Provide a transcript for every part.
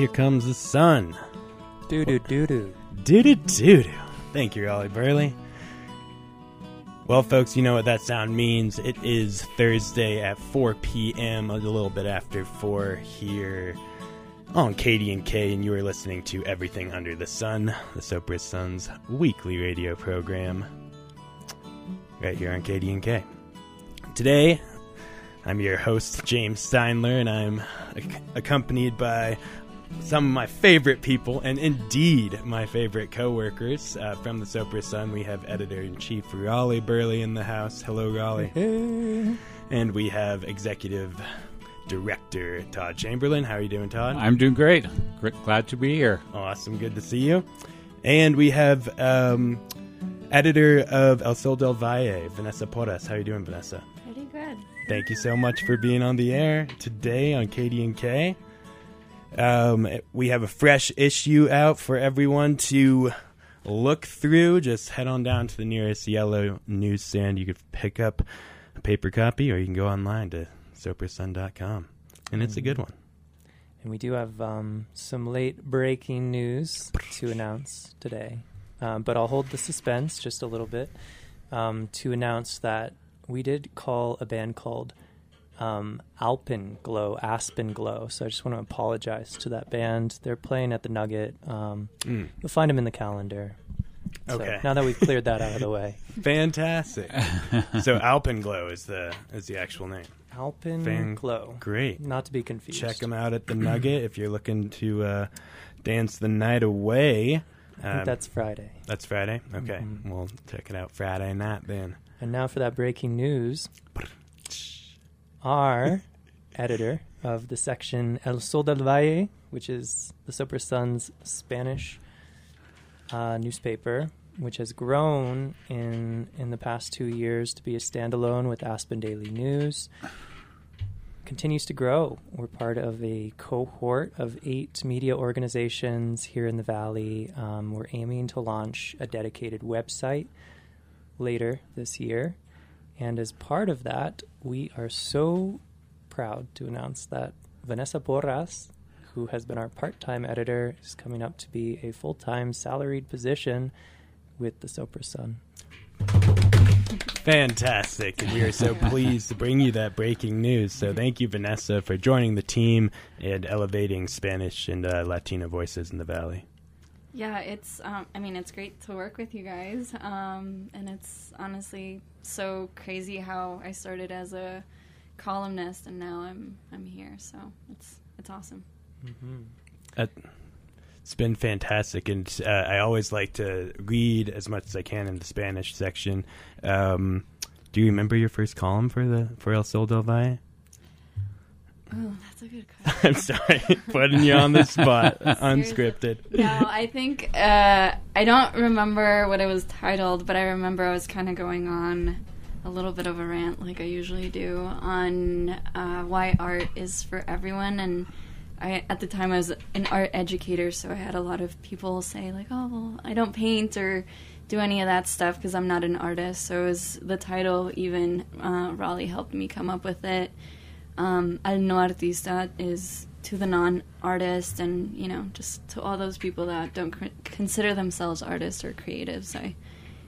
Here Comes the Sun. Doo doo doo doo. Doo doo doo doo. Thank you, Raleigh Burleigh. Well, folks, you know what that sound means. It is Thursday at 4 p.m., a little bit after 4 here on KDNK, and you are listening to Everything Under the Sun, the Sopris Sun's weekly radio program, right here on KDNK. Today, I'm your host, James Steindler, and I'm ac- accompanied by some of my favorite people, and indeed my favorite coworkers uh, from the Sopris Sun. We have editor in chief Raleigh Burleigh in the house. Hello, Raleigh. Hey. And we have executive director Todd Chamberlin. How are you doing, Todd? I'm doing great. Gr- Glad to be here. Awesome. Good to see you. And we have um, editor of El Sol del Valle, Vanessa Porras. How are you doing, Vanessa? Pretty good. Thank you so much for being on the air today on KDNK. Um, we have a fresh issue out for everyone to look through. Just head on down to the nearest yellow newsstand. You could pick up a paper copy, or you can go online to soprissun.com. And it's a good one. And we do have um, some late breaking news to announce today. Um, but I'll hold the suspense just a little bit um, to announce that we did call a band called um, Alpen Glow, Aspen Glow. So I just want to apologize to that band. They're playing at the Nugget. Um, Mm. You'll find them in the calendar. So Okay. now that we've cleared that out of the way, Fantastic. so Alpenglow is the is the actual name. Alpen Fan- Glow. Great. Not to be confused. Check them out at the Nugget if you're looking to uh, dance the night away. I think Um, that's Friday. That's Friday. Okay, Mhm. we'll check it out Friday night then. And now for that breaking news. Our editor of the section El Sol del Valle, which is the Sopris Sun's Spanish uh, newspaper, which has grown in in the past two years to be a standalone with Aspen Daily News, continues to grow. We're part of a cohort of eight media organizations here in the Valley. Um, we're aiming to launch a dedicated website later this year. And as part of that, we are so proud to announce that Vanessa Porras, who has been our part time editor, is coming up to be a full time salaried position with the Sopris Sun. Fantastic. And we are so pleased to bring you that breaking news. So thank you, Vanessa, for joining the team and elevating Spanish and uh, Latino voices in the Valley. Yeah, it's. Um, I mean, it's great to work with you guys, um, and it's honestly so crazy how I started as a columnist and now I'm I'm here. So it's it's awesome. Uh, it's been fantastic, and uh, I always like to read as much as I can in the Spanish section. Um, do you remember your first column for the for El Sol del Valle? Oh, that's a good question. I'm sorry, putting you on the spot, unscripted. no, I think uh, I don't remember what it was titled, but I remember I was kind of going on a little bit of a rant, like I usually do, on uh, why art is for everyone. And I, at the time, I was an art educator, so I had a lot of people say like, "Oh, well, I don't paint or do any of that stuff because I'm not an artist." So it was the title. Even uh, Raleigh helped me come up with it. Um, Al no artista is to the non-artist, and you know, just to all those people that don't c- consider themselves artists or creatives. I,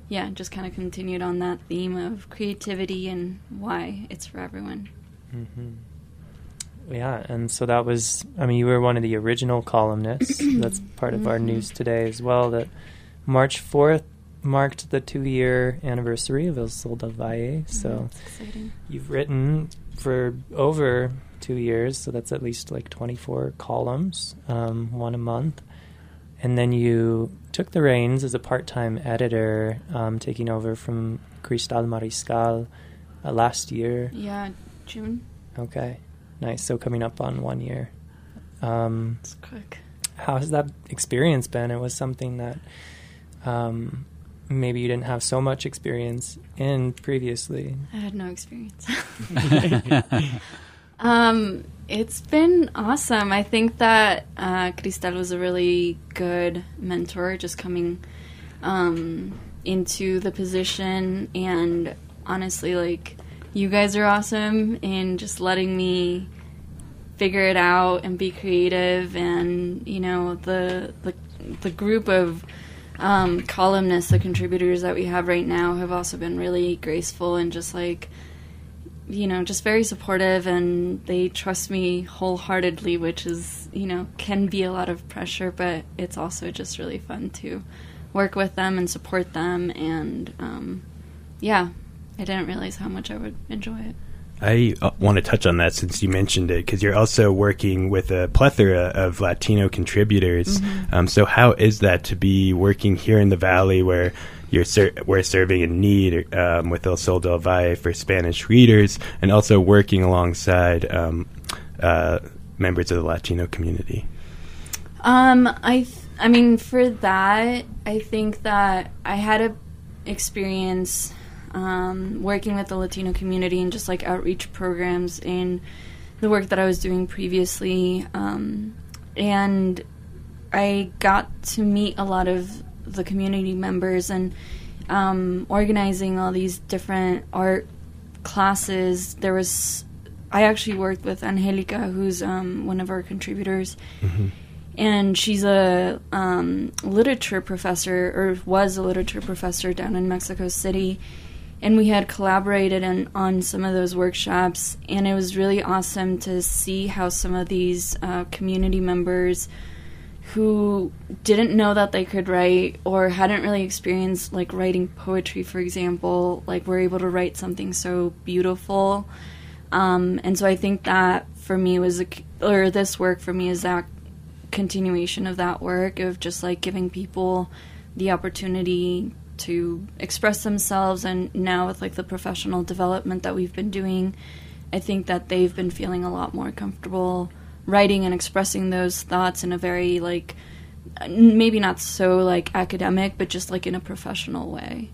yeah, just kind of continued on that theme of creativity and why it's for everyone. Hmm. Yeah, and so that was, I mean, you were one of the original columnists. That's part of our Mhm. news today as well. That March 4th marked the two year anniversary of El Sol del Valle. So it's exciting. you've written for over two years, so that's at least like 24 columns, um, one a month. And then you took the reins as a part time editor, um, taking over from Cristal Mariscal uh, last year. Yeah, June. Okay, nice. So coming up on one year. Um, It's quick. how has that experience been? It was something that um, maybe you didn't have so much experience in previously. I had no experience. um, it's been awesome. I think that uh, Cristal was a really good mentor, just coming um, into the position. And honestly, like, you guys are awesome in just letting me figure it out and be creative and you know the the, the group of um, columnists the contributors that we have right now have also been really graceful and just like you know just very supportive and they trust me wholeheartedly which is you know can be a lot of pressure but it's also just really fun to work with them and support them and um, yeah i didn't realize how much i would enjoy it I uh, want to touch on that since you mentioned it, because you're also working with a plethora of Latino contributors. Mm-hmm. Um, so, how is that to be working here in the Valley, where you're ser- we're serving in need um, with El Sol del Valle for Spanish readers, and also working alongside um, uh, members of the Latino community? Um, I, th- I mean, for that, I think that I had a experience um, working with the Latino community and just like outreach programs in the work that I was doing previously, um, and I got to meet a lot of the community members and um, organizing all these different art classes. There was I actually worked with Angelica, who's um, one of our contributors, and she's a um, literature professor, or was a literature professor down in Mexico City. And we had collaborated in, on some of those workshops, and it was really awesome to see how some of these uh, community members who didn't know that they could write or hadn't really experienced like writing poetry for example like were able to write something so beautiful. Um, and so i think that for me was a, or this work for me is that continuation of that work of just like giving people the opportunity to express themselves and now with like the professional development that we've been doing i think that they've been feeling a lot more comfortable writing and expressing those thoughts in a very like maybe not so like academic but just like in a professional way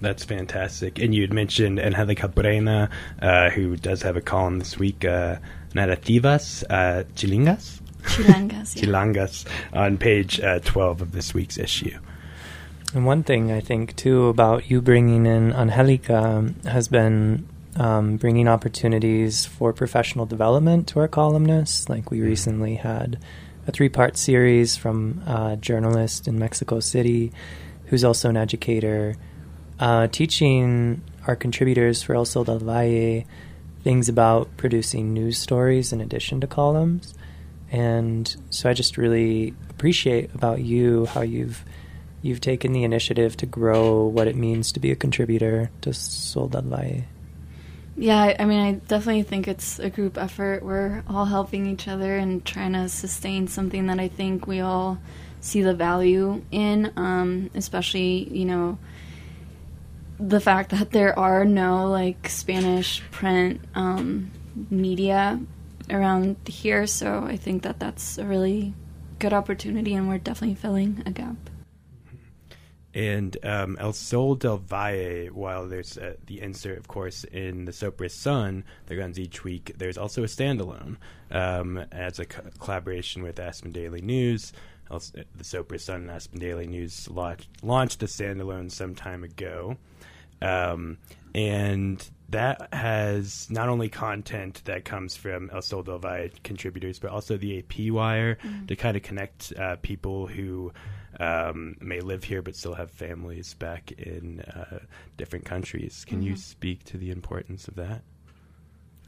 That's fantastic. And you had mentioned Angelica Breña, uh, who does have a column this week, uh, Narrativas uh, Chilingas? chilangas yeah. Chilangas on page uh, 12 of this week's issue. And one thing I think too about you bringing in Angelica has been um, bringing opportunities for professional development to our columnists. Like we recently had a three-part series from a journalist in Mexico City, who's also an educator, uh, teaching our contributors for El Sol del Valle things about producing news stories in addition to columns. And so I just really appreciate about you how you've you've taken the initiative to grow what it means to be a contributor to Sol del Valle. Yeah, I- I mean, I definitely think it's a group effort. We're all helping each other and trying to sustain something that I think we all see the value in, um, especially, you know, the fact that there are no like Spanish print um, media around here. So I think that that's a really good opportunity, and we're definitely filling a gap. And um, El Sol del Valle, while there's uh, the insert, of course, in the Sopris Sun that runs each week, there's also a standalone um, as a co- collaboration with Aspen Daily News. El- the Sopris Sun and Aspen Daily News launched, launched the standalone some time ago. Um, and that has not only content that comes from El Sol del Valle contributors, but also the AP wire to kind of connect uh, people who um, may live here but still have families back in uh, different countries. Can you speak to the importance of that?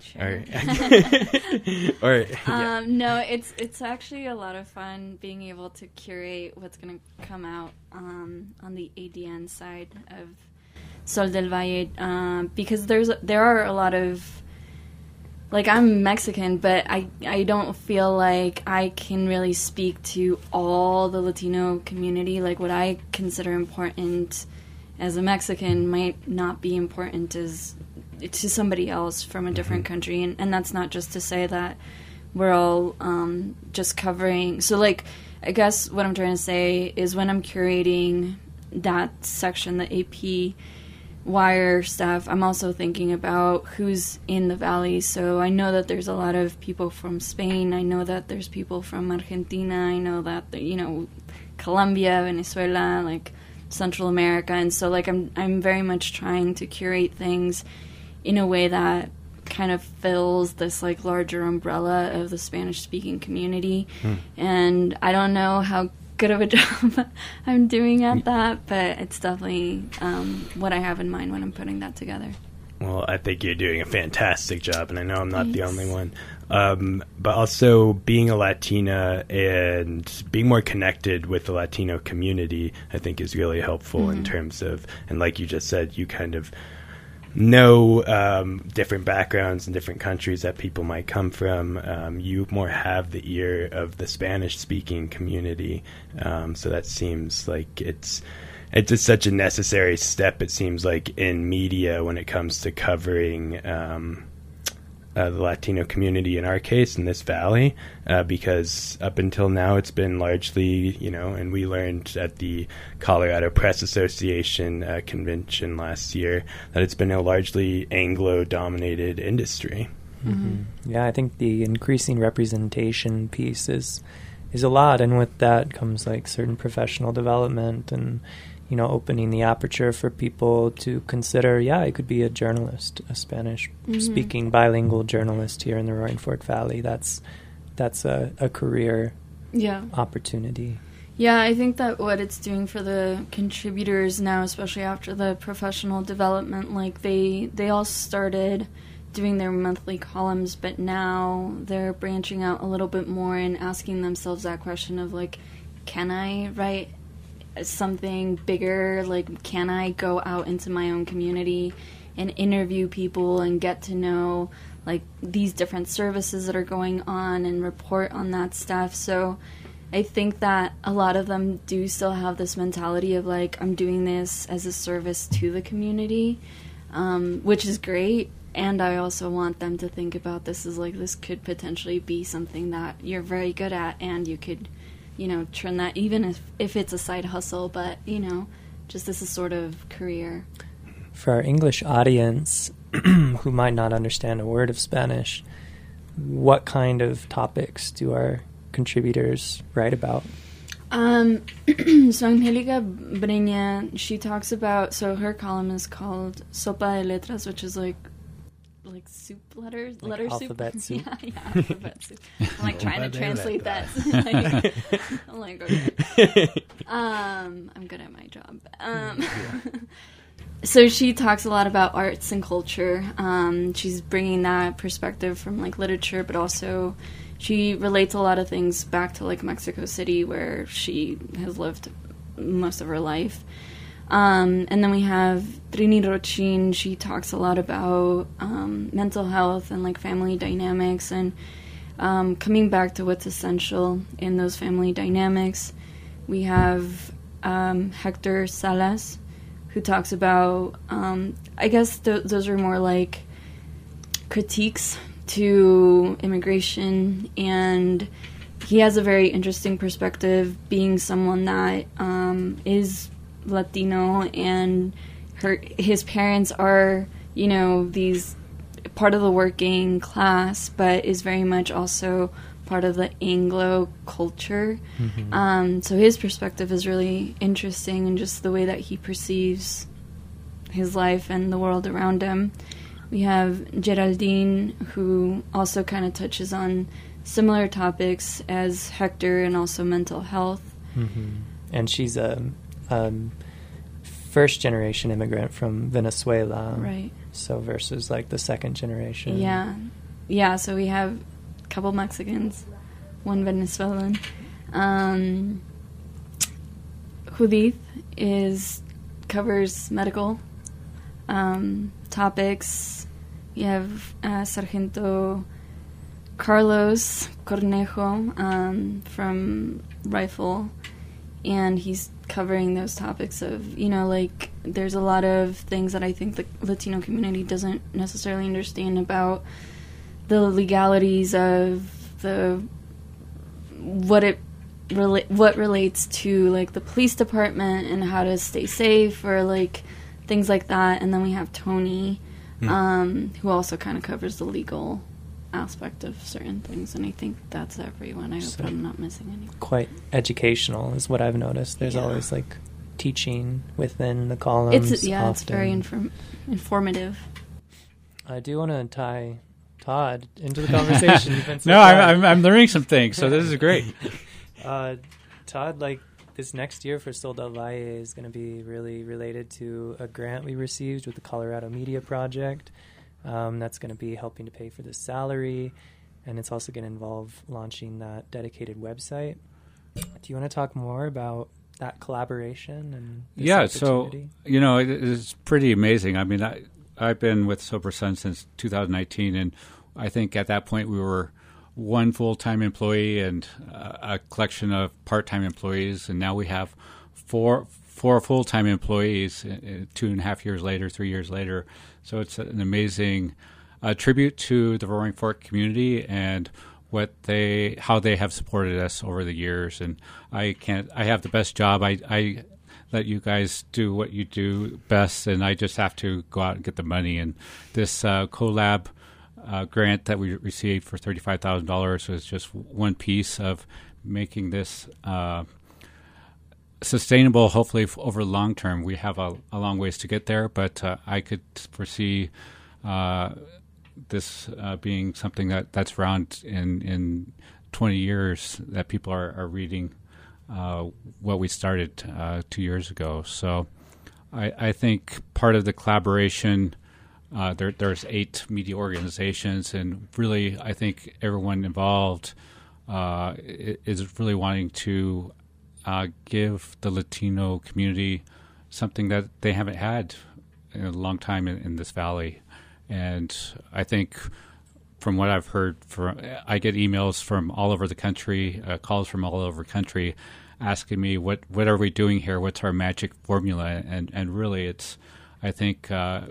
Sure. All right. All right. Yeah. Um, no, it's it's actually a lot of fun being able to curate what's going to come out um, on the ADN side of Sol del Valle um, because there's there are a lot of like I'm Mexican, but I I don't feel like I can really speak to all the Latino community. Like what I consider important as a Mexican might not be important as to somebody else from a different country, and and that's not just to say that we're all um, just covering. So like I guess what I'm trying to say is when I'm curating that section, the AP wire stuff, I'm also thinking about who's in the valley. So I know that there's a lot of people from Spain. I know that there's people from Argentina. I know that you know Colombia, Venezuela, like Central America, and so like I'm I'm very much trying to curate things in a way that kind of fills this like larger umbrella of the Spanish speaking community. Hmm. And I don't know how good of a job I'm doing at that, but it's definitely um, what I have in mind when I'm putting that together. Well, I think you're doing a fantastic job, and I know I'm not the only one. Um, but also, being a Latina and being more connected with the Latino community, I think, is really helpful in terms of, and like you just said, you kind of know um, different backgrounds and different countries that people might come from. Um, you more have the ear of the Spanish speaking community. Um, so that seems like it's it's just such a necessary step. It seems like in media when it comes to covering um, uh, the Latino community in our case in this valley, uh, because up until now it's been largely, you know, and we learned at the Colorado Press Association uh, convention last year that it's been a largely Anglo-dominated industry. Yeah, I think the increasing representation piece is is a lot, and with that comes like certain professional development and you know opening the aperture for people to consider. Yeah, I could be a journalist, a Spanish mm-hmm. speaking bilingual journalist here in the Roaring Fork Valley. That's that's a, a career Yeah. opportunity. Yeah, I think that what it's doing for the contributors now, especially after the professional development, like they they all started doing their monthly columns, but now they're branching out a little bit more and asking themselves that question of like, can I write something bigger? Like, can I go out into my own community and interview people and get to know like these different services that are going on and report on that stuff? So. I think that a lot of them do still have this mentality of like I'm doing this as a service to the community, um, which is great. And I also want them to think about this as like this could potentially be something that you're very good at, and you could, you know, turn that even if if it's a side hustle, but you know, just as a sort of career. For our English audience who might not understand a word of Spanish, what kind of topics do our contributors write about? Um, so Angelica Breña, she talks about so her column is called Sopa de Letras, which is like like soup letters, Like letter alphabet soup? Yeah, yeah, alphabet soup. I'm like trying to translate that. letras. like, I'm like, okay. Um, I'm good at my job. Um, so she talks a lot about arts and culture. Um, she's bringing that perspective from like literature, but also she relates a lot of things back to like Mexico City, where she has lived most of her life. Um, and then we have Trini Rochin. She talks a lot about um, mental health and like family dynamics and um, coming back to what's essential in those family dynamics. We have um, Hector Salas, who talks about, um, I guess th- those are more like critiques to immigration, and he has a very interesting perspective, being someone that um, is Latino, and her his parents are, you know, these part of the working class, but is very much also part of the Anglo culture. Mm-hmm. Um, so his perspective is really interesting, and just the way that he perceives his life and the world around him. We have Geraldine, who also kind of touches on similar topics as Hector and also mental health. Mm-hmm. And she's a um, first generation immigrant from Venezuela. Right. So versus like the second generation. Yeah. Yeah, so we have a couple Mexicans, one Venezuelan. Um, Judith is covers medical um, topics. We have uh, Sargento Carlos Cornejo um, from Rifle, and he's covering those topics of you know like there's a lot of things that I think the Latino community doesn't necessarily understand about the legalities of the what it rela- what relates to like the police department and how to stay safe or like things like that. And then we have Tony um, who also kind of covers the legal aspect of certain things and I think that's everyone I hope So- I'm not missing any Quite educational is what I've noticed. There's Yeah. always like teaching within the columns. it's yeah it's very inform- informative I do want to tie Todd into the conversation. You've been so No. I'm, I'm, I'm learning some things, so this is great. Uh, Todd, like this next year for Sol del Valle is going to be really related to a grant we received with the Colorado Media Project. Um, that's going to be helping to pay for the salary, and it's also going to involve launching that dedicated website. Do you want to talk more about that collaboration and yeah, so you know it, it's pretty amazing. I mean, I I've been with Sopris Sun since 2019, and I think at that point we were one full time employee and uh, a collection of part time employees, and now we have four four full time employees. uh, Two and a half years later, three years later, so it's an amazing uh, tribute to the Roaring Fork community and what they how they have supported us over the years. And I can't I have the best job. I I let you guys do what you do best and I just have to go out and get the money. And this uh, collab uh, grant that we received for $35,000 was just one piece of making this uh, sustainable hopefully over long term we have a, a long ways to get there but uh, I could foresee uh, this uh, being something that, that's around in, in 20 years that people are, are reading uh, what we started uh, two years ago. So I, I think part of the collaboration, uh, there, there's eight media organizations, and really I think everyone involved is really wanting to uh, give the Latino community something that they haven't had in a long time in, in this valley. And I think from what I've heard, from I get emails from all over the country, uh, calls from all over the country, asking me what what are we doing here? What's our magic formula? And and really, it's I think uh,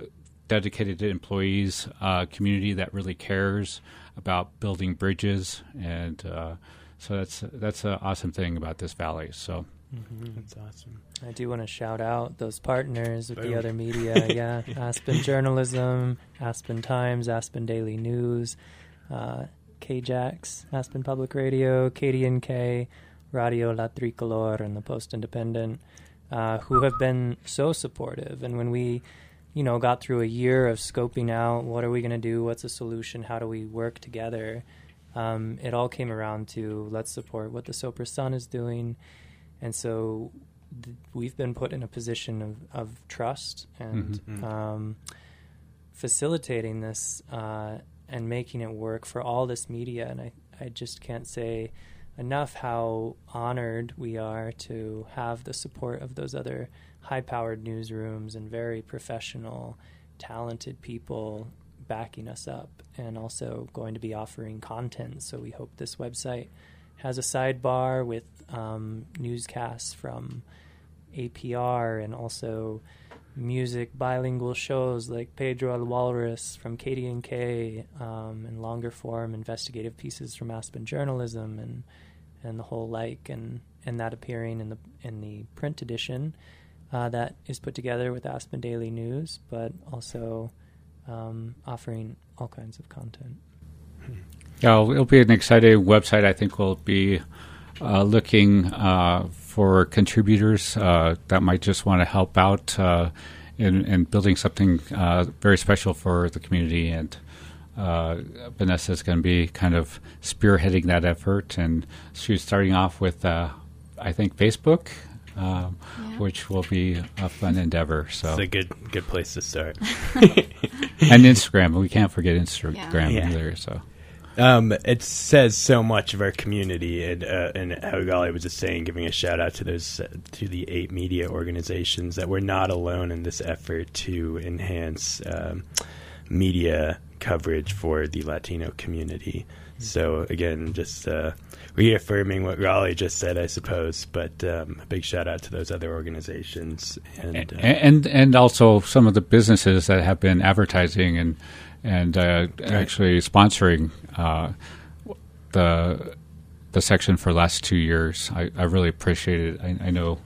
dedicated employees, uh, community that really cares about building bridges, and uh, so that's that's an awesome thing about this valley. So That's awesome. I do want to shout out those partners with the other media. yeah, Aspen Journalism, Aspen Times, Aspen Daily News, uh, KJAX, Aspen Public Radio, KDNK, Radio La Tricolor, and the Post Independent, uh, who have been so supportive. And when we, you know, got through a year of scoping out what are we going to do, what's a solution, how do we work together, um, it all came around to let's support what the Sopris Sun is doing. And so th- we've been put in a position of, of trust and Mhm. um, facilitating this uh, and making it work for all this media. And I, I just can't say enough how honored we are to have the support of those other high powered newsrooms and very professional, talented people backing us up and also going to be offering content. So we hope this website has a sidebar with um, newscasts from APR and also music bilingual shows like Pedro El Walrus from KDNK um, and longer form investigative pieces from Aspen Journalism and and the whole like and and that appearing in the in the print edition uh, that is put together with Aspen Daily News, but also um, offering all kinds of content. Yeah, it'll be an exciting website. I think we'll be uh, looking uh, for contributors uh, that might just want to help out uh, in, in building something uh, very special for the community. And uh, Vanessa is going to be kind of spearheading that effort. And she's starting off with, I think, Facebook. Um, Yeah. Which will be a fun endeavor. So It's a good good place to start. and Instagram, we can't forget Instagram Yeah. either. So Um, it says so much of our community, and uh, and how Gali was just saying, giving a shout out to those uh, to the eight media organizations that we're not alone in this effort to enhance um, media coverage for the Latino community. So again, just uh, reaffirming what Raleigh just said, I suppose. But um, a big shout out to those other organizations and. and, Uh, and and also some of the businesses that have been advertising and and uh, actually sponsoring uh, the the section for the last two years. I, I really appreciate it. I, I know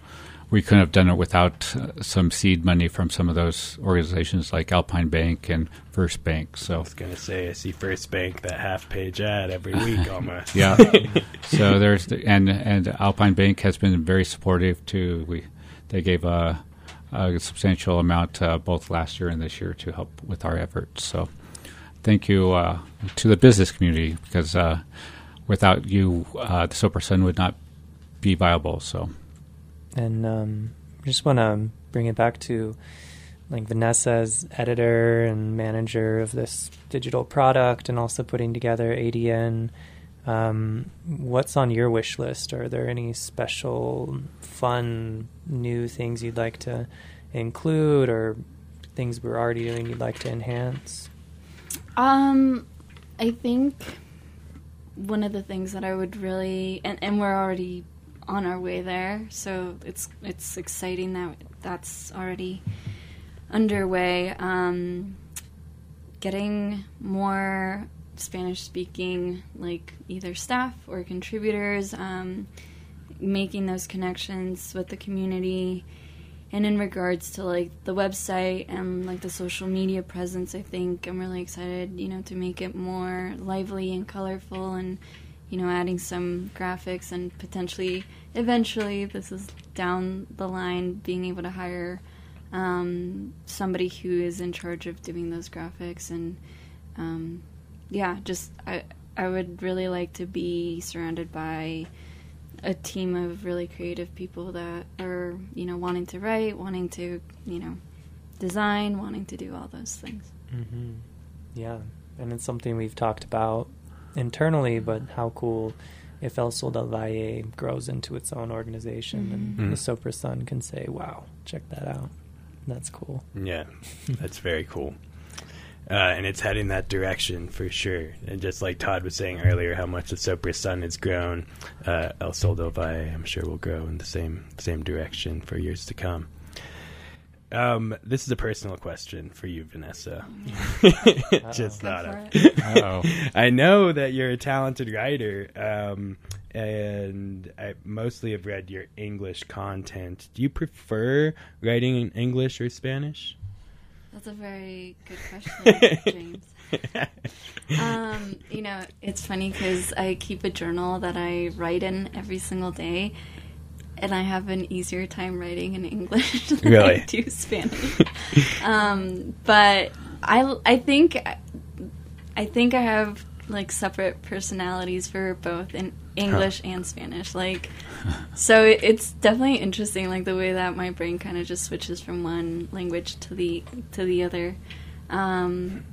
we couldn't have done it without uh, some seed money from some of those organizations like Alpine Bank and First Bank. So I was gonna say, I see First Bank that half page ad every week almost. yeah, so there's the, and and Alpine Bank has been very supportive too. We they gave a, a substantial amount uh, both last year and this year to help with our efforts. So thank you uh, to the business community because uh, without you, uh, the Sopris Sun would not be viable. So, And um, just want to bring it back to like Vanessa as editor and manager of this digital product and also putting together ADN. Um, what's on your wish list? Are there any special, fun, new things you'd like to include or things we're already doing you'd like to enhance? Um, I think one of the things that I would really and, and we're already on our way there, so it's it's exciting that that's already underway. Um, getting more Spanish speaking, like either staff or contributors, um, making those connections with the community. And in regards to like the website and like the social media presence, I think I'm really excited, you know, to make it more lively and colorful and, you know, adding some graphics and potentially eventually this is down the line being able to hire um, somebody who is in charge of doing those graphics and um, yeah, just I I would really like to be surrounded by a team of really creative people that are you know wanting to write, wanting to you know design, wanting to do all those things. Mm-hmm. Yeah, and it's something we've talked about internally, but how cool if El Sol del Valle grows into its own organization and Mhm. the Sopris Sun can say, wow, check that out. That's cool. Yeah, that's very cool. Uh, and it's heading that direction for sure. And just like Todd was saying earlier, how much the Sopris Sun has grown, uh, El Sol del Valle, I'm sure, will grow in the same same direction for years to come. Um, this is a personal question for you, Vanessa. just Uh-oh. thought Go of. it. Uh-oh. I know that you're a talented writer, um, and I mostly have read your English content. Do you prefer writing in English or Spanish? That's a very good question, James. Um, you know, it's funny because I keep a journal that I write in every single day, and I have an easier time writing in English than Really? I do Spanish. um, but I, I think, I think I have like separate personalities for both in English and Spanish. Like, so it, it's definitely interesting, like the way that my brain kind of just switches from one language to the to the other. Um,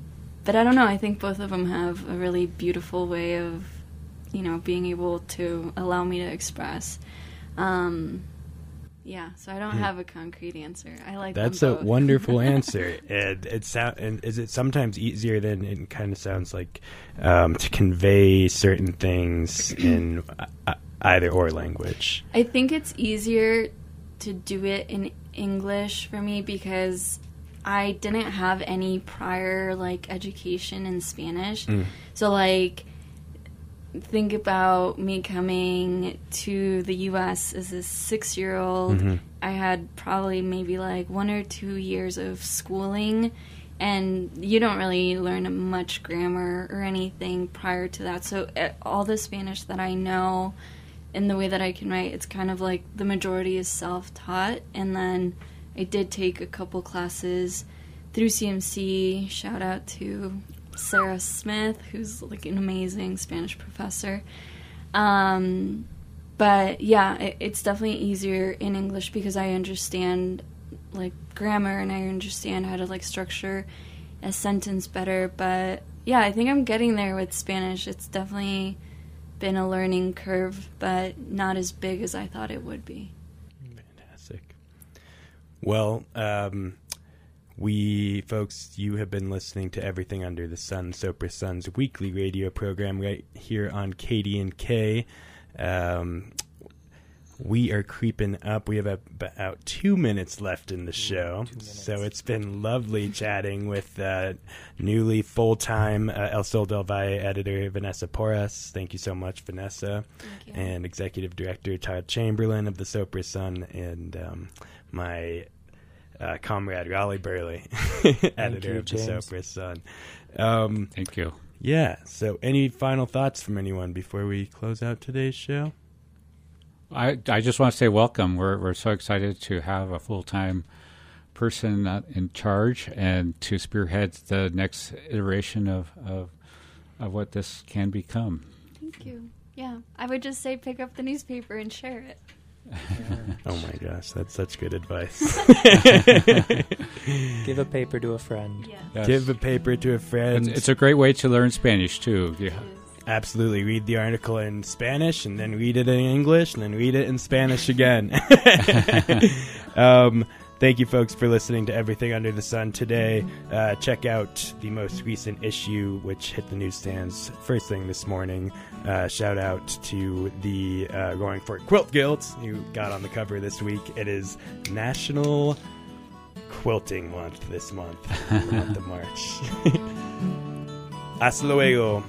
but I don't know. I think both of them have a really beautiful way of, you know, being able to allow me to express. Um, yeah, so I don't Hmm. have a concrete answer. I like That's a wonderful answer. And it sound and is it sometimes easier than it kind of sounds like um, to convey certain things in either or language. I think it's easier to do it in English for me because I didn't have any prior like education in Spanish. Mm. So like think about me coming to the US as a 6-year-old. Mhm. I had probably maybe like 1 or 2 years of schooling and you don't really learn much grammar or anything prior to that. So uh, all the Spanish that I know in the way that I can write, it's kind of like the majority is self taught. And then I did take a couple classes through CMC. Shout out to Sarah Smith, who's like an amazing Spanish professor. Um, but yeah, it, it's definitely easier in English because I understand like grammar and I understand how to like structure a sentence better. But yeah, I think I'm getting there with Spanish. It's definitely been a learning curve, but not as big as I thought it would be. Fantastic. Well, um, we folks, you have been listening to Everything Under the Sun, Sopris Sun's weekly radio program right here on KDNK. Um, we are creeping up. We have about two minutes left in the show, so it's been lovely chatting with uh, newly full-time uh, El Sol del Valle editor Vanessa Porras. Thank you so much, Vanessa and executive director Todd Chamberlin of the Sopris Sun, and um, my uh, comrade Raleigh Burleigh, editor you, of the James. Sopris Sun. Um, Thank you. yeah. So, any final thoughts from anyone before we close out today's show? I, I just want to say welcome. We're we're so excited to have a full time person uh, in charge and to spearhead the next iteration of, of of what this can become. Thank you. Yeah, I would just say pick up the newspaper and share it. Oh my gosh, that's such good advice. Give a paper to a friend. Yeah. Yes. Give a paper to a friend. it's, it's a great way to learn Spanish too. Yeah. Absolutely. Read the article in Spanish and then read it in English and then read it in Spanish again. um, thank you, folks, for listening to Everything Under the Sun today. Uh, check out the most recent issue, which hit the newsstands first thing this morning. Uh, shout out to the uh, Roaring Fork Quilt Guild who got on the cover this week. It is National Quilting Month this month, the month of March. Hasta luego.